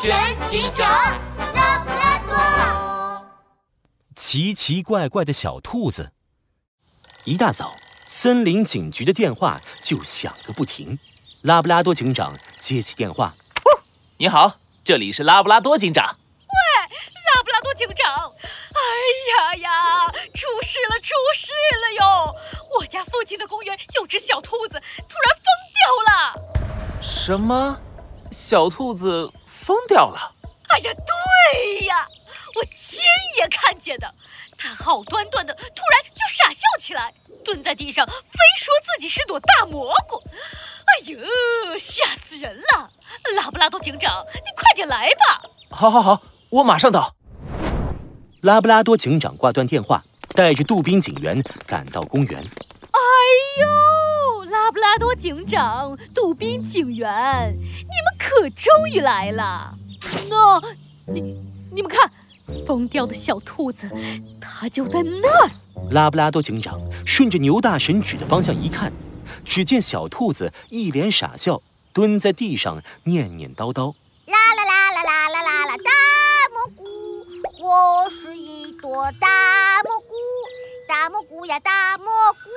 全警长拉布拉多。奇奇怪怪的小兔子。一大早，森林警局的电话就响个不停。拉布拉多警长接起电话：“你好，这里是拉布拉多警长。”“喂，拉布拉多警长！哎呀呀，出事了，出事了哟！我家附近的公园有只小兔子突然疯掉了。”“什么？小兔子疯掉了？”“哎呀，对呀，我亲眼看见的。他好端端的，突然就傻笑起来，蹲在地上，非说自己是朵大蘑菇。”哎呦，吓死人了！拉布拉多警长，你快点来吧！好，好，好，我马上到。拉布拉多警长挂断电话，带着杜宾警员赶到公园。哎呦，拉布拉多警长、杜宾警员，你们可终于来了！那，你，你们看，疯掉的小兔子，它就在那儿。拉布拉多警长顺着牛大神指的方向一看。只见小兔子一脸傻笑，蹲在地上念念叨叨：“啦啦啦啦啦啦啦啦，大蘑菇，我是一朵大蘑菇，大蘑菇呀大蘑菇，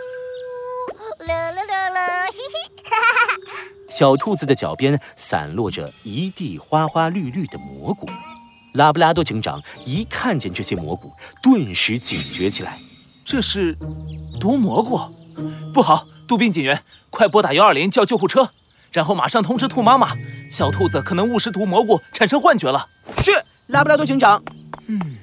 小兔子的脚边散落着一地花花绿绿的蘑菇，拉布拉多警长一看见这些蘑菇，顿时警觉起来：“这是毒蘑菇，不好！”杜宾警员，快拨打幺二零叫救护车，然后马上通知兔妈妈，小兔子可能误食毒蘑菇产生幻觉了。是，拉布拉多警长。嗯，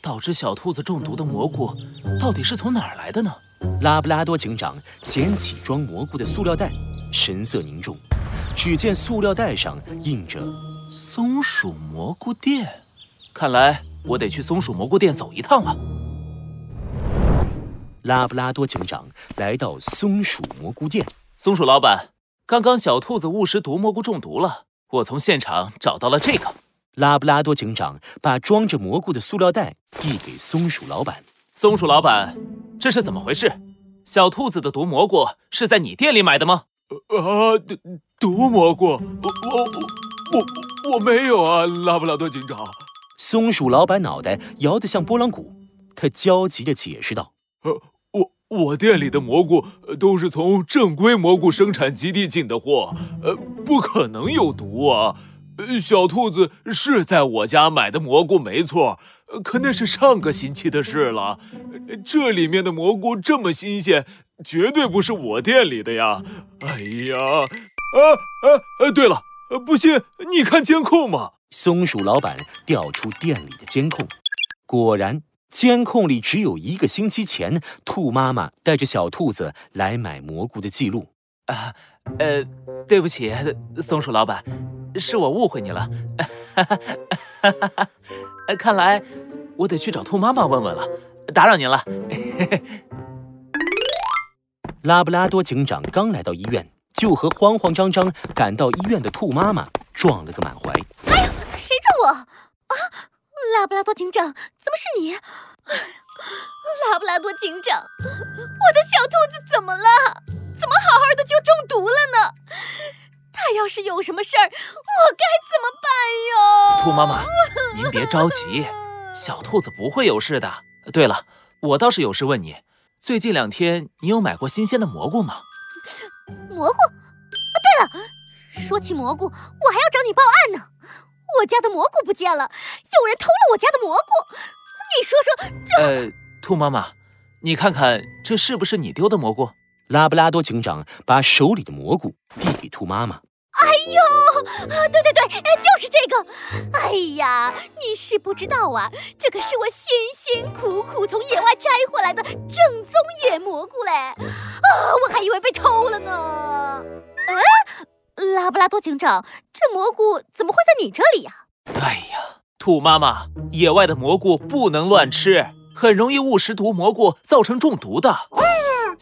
导致小兔子中毒的蘑菇到底是从哪儿来的呢？拉布拉多警长捡起装蘑菇的塑料袋，神色凝重。只见塑料袋上印着“松鼠蘑菇店”，看来我得去松鼠蘑菇店走一趟了。拉布拉多警长来到松鼠蘑菇店。松鼠老板，刚刚小兔子误食毒蘑菇中毒了。我从现场找到了这个。拉布拉多警长把装着蘑菇的塑料袋递给松鼠老板。松鼠老板，这是怎么回事？小兔子的毒蘑菇是在你店里买的吗？啊，毒毒蘑菇？我我我我没有啊，拉布拉多警长。松鼠老板脑袋摇得像拨浪鼓，他焦急地解释道：“呃。”我我店里的蘑菇都是从正规蘑菇生产基地进的货，呃，不可能有毒啊。小兔子是在我家买的蘑菇没错，可那是上个星期的事了。这里面的蘑菇这么新鲜，绝对不是我店里的呀。哎呀，啊啊啊！对了，不信你看监控嘛。松鼠老板调出店里的监控，果然。监控里只有一个星期前，兔妈妈带着小兔子来买蘑菇的记录。啊，呃，对不起，松鼠老板，是我误会你了。哈哈哈哈哈！看来我得去找兔妈妈问问了，打扰您了。拉布拉多警长刚来到医院，就和慌慌张张赶到医院的兔妈妈撞了个满怀。哎呀，谁撞我？啊！拉布拉多警长，怎么是你？拉布拉多警长，我的小兔子怎么了？怎么好好的就中毒了呢？它要是有什么事儿，我该怎么办哟？兔妈妈，您别着急，小兔子不会有事的。对了，我倒是有事问你，最近两天你有买过新鲜的蘑菇吗？蘑菇？啊，对了，说起蘑菇，我还要找你报案呢。我家的蘑菇不见了，有人偷了我家的蘑菇。你说说这……呃，兔妈妈，你看看这是不是你丢的蘑菇？拉布拉多警长把手里的蘑菇递给兔妈妈。哎呦，啊对对对，就是这个。哎呀，你是不知道啊，这可是我辛辛苦苦从野外摘回来的正宗野蘑菇嘞！啊，我还以为被偷了呢。嗯。拉布拉多警长，这蘑菇怎么会在你这里呀？哎呀，兔妈妈，野外的蘑菇不能乱吃，很容易误食毒蘑菇，造成中毒的。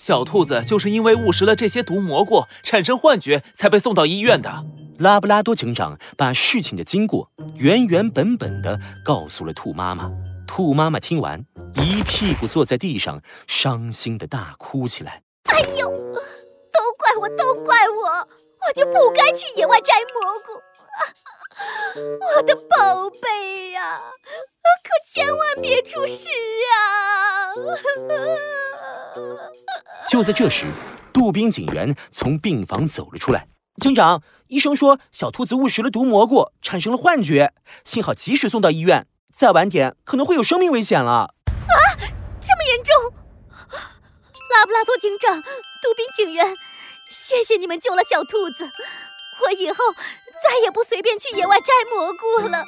小兔子就是因为误食了这些毒蘑菇，产生幻觉，才被送到医院的。拉布拉多警长把事情的经过原原本本的告诉了兔妈妈。兔妈妈听完，一屁股坐在地上，伤心的大哭起来。哎呦，都怪我，都怪我！我就不该去野外摘蘑菇。我的宝贝呀，可千万别出事啊！就在这时，杜宾警员从病房走了出来。警长，医生说小兔子误食了毒蘑菇，产生了幻觉，幸好及时送到医院，再晚点可能会有生命危险了。啊，这么严重！拉布拉多警长，杜宾警员，谢谢你们救了小兔子，我以后再也不随便去野外摘蘑菇了。